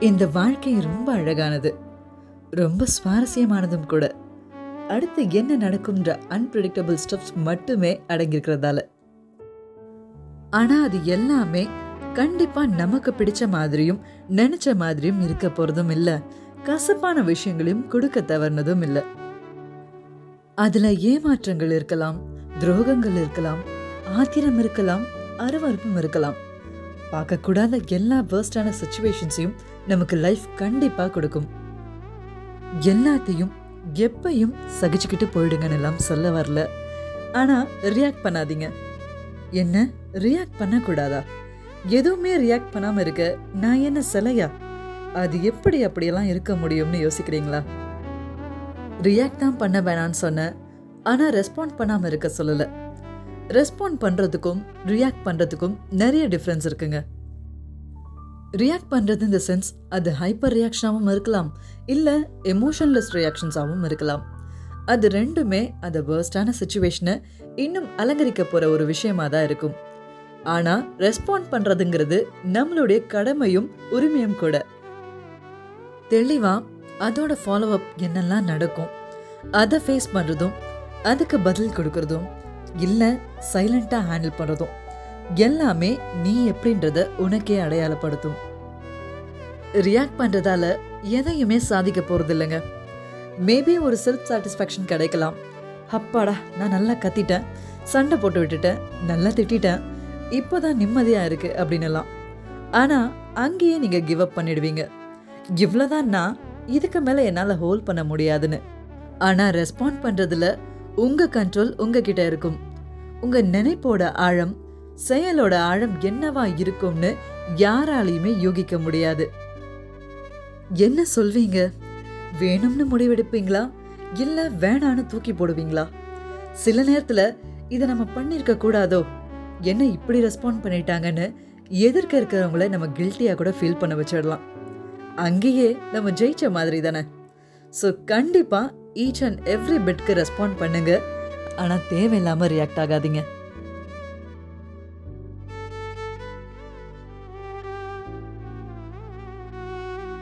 இந்த வாழ்க்கை ரொம்ப அழகானது. ரொம்ப சுவாரஸ்யமானதும் கூட. அடுத்து என்ன நடக்கும்ன்ற அன்பிரடிக்டபிள் ஸ்டெப்ஸ் மட்டுமே அடங்கியிருக்கிறதால. ஆனால் அது எல்லாமே கண்டிப்பாக நமக்கு பிடிச்ச மாதிரியும் நினச்ச மாதிரியும் இருக்க போகிறதும் இல்லை. கசப்பான விஷயங்களையும் கொடுக்க தவறுனதும் இல்லை. அதில் ஏமாற்றங்கள் இருக்கலாம் துரோகங்கள் இருக்கலாம் ஆத்திரம் இருக்கலாம் அருவருப்பும் இருக்கலாம். பார்க்கக்கூடாத எல்லா வேர்ஸ்டான சுச்சுவேஷன்ஸையும் நமக்கு லைஃப் கண்டிப்பாக கொடுக்கும். எல்லாத்தையும் எப்பையும் சகிச்சுக்கிட்டு போயிடுங்கன்னு எல்லாம் சொல்ல வரல. ஆனால் ரியாக்ட் பண்ணாதீங்க. என்ன? ரியாக்ட் பண்ணக்கூடாதா? எதுவுமே ரியாக்ட் பண்ணாமல் இருக்க நான் என்ன சிலையா? அது எப்படி அப்படியெல்லாம் இருக்க முடியும்னு யோசிக்கிறீங்களா? ரியாக்ட் தான் பண்ண வேணான்னு சொன்னேன். ஆனால் ரெஸ்பாண்ட் பண்ணாமல் இருக்க சொல்லலை. ரெஸ்பாண்ட் பண்ணுறதுக்கும் ரியாக்ட் பண்ணுறதுக்கும் நிறைய டிஃப்ரென்ஸ் இருக்குங்க. ரியாக்ட் பண்ணுறது இந்த சென்ஸ் அது ஹைப்பர் ரியாக்ஷனாகவும் இருக்கலாம். இல்லை எமோஷன்லெஸ் ரியாக்ஷன்ஸாகவும் இருக்கலாம். அது ரெண்டுமே அந்த வேர்ஸ்டான சுச்சுவேஷனை இன்னும் அலங்கரிக்க போகிற ஒரு விஷயமாக தான் இருக்கும். ஆனால் ரெஸ்பாண்ட் பண்ணுறதுங்கிறது நம்மளுடைய கடமையும் உரிமையும் கூட. தெளிவாக அதோட ஃபாலோ அப் என்னெல்லாம் நடக்கும் அதை ஃபேஸ் பண்ணுறதும் அதுக்கு பதில் கொடுக்கறதும் இல்லை சைலண்ட்டாக ஹேண்டில் பண்ணுறதும் எல்லாமே நீ எப்படின்றத உனக்கே அடையாளப்படுத்தும். ரியாக்ட் பண்ணுறதால எதையுமே சாதிக்க போறது இல்லைங்க மேபி ஒரு செல்ஃப் சாட்டிஸ்ஃபேக்ஷன் கிடைக்கலாம். அப்பாடா நான் நல்லா கத்திட்டேன். சண்டை போட்டு விட்டுட்டேன். நல்லா திட்டிட்டேன். இப்போதான் நிம்மதியாக இருக்குது அப்படின்னுலாம். ஆனால் அங்கேயே நீங்கள் கிவ் அப் பண்ணிடுவீங்க. இவ்வளோதான் நான் இதுக்கு மேலே என்னால் ஹோல்ட் பண்ண முடியாதுன்னு. ஆனால் ரெஸ்பாண்ட் பண்ணுறதுல உங்க கண்ட்ரோல் உங்ககிட்ட இருக்கும். உங்க நினைப்போட ஆழம் செயலோட ஆழம் என்னவா இருக்கும்னு யாராலையுமே யூகிக்க முடியாது. என்ன சொல்வீங்க? வேணும்னு முடிவெடுப்பீங்களா? இல்ல வேணான்னு தூக்கி போடுவீங்களா? சில நேரத்துல இதை நம்ம பண்ணிருக்க கூடாதோ? என்ன இப்படி ரெஸ்பாண்ட் பண்ணிட்டாங்கன்னு எதிர்க்க இருக்கிறவங்கள நம்ம கில்ட்டியா கூட ஃபீல் பண்ண வச்சிடலாம். அங்கேயே நம்ம ஜெயிச்ச மாதிரி தானே. ஸோ கண்டிப்பா ஈச் அண்ட் எவ்ரி பிட்க்கு ரெஸ்பாண்ட் பண்ணுங்க. ஆனால் தேவையில்லாம ரியாக்ட் ஆகாதீங்க.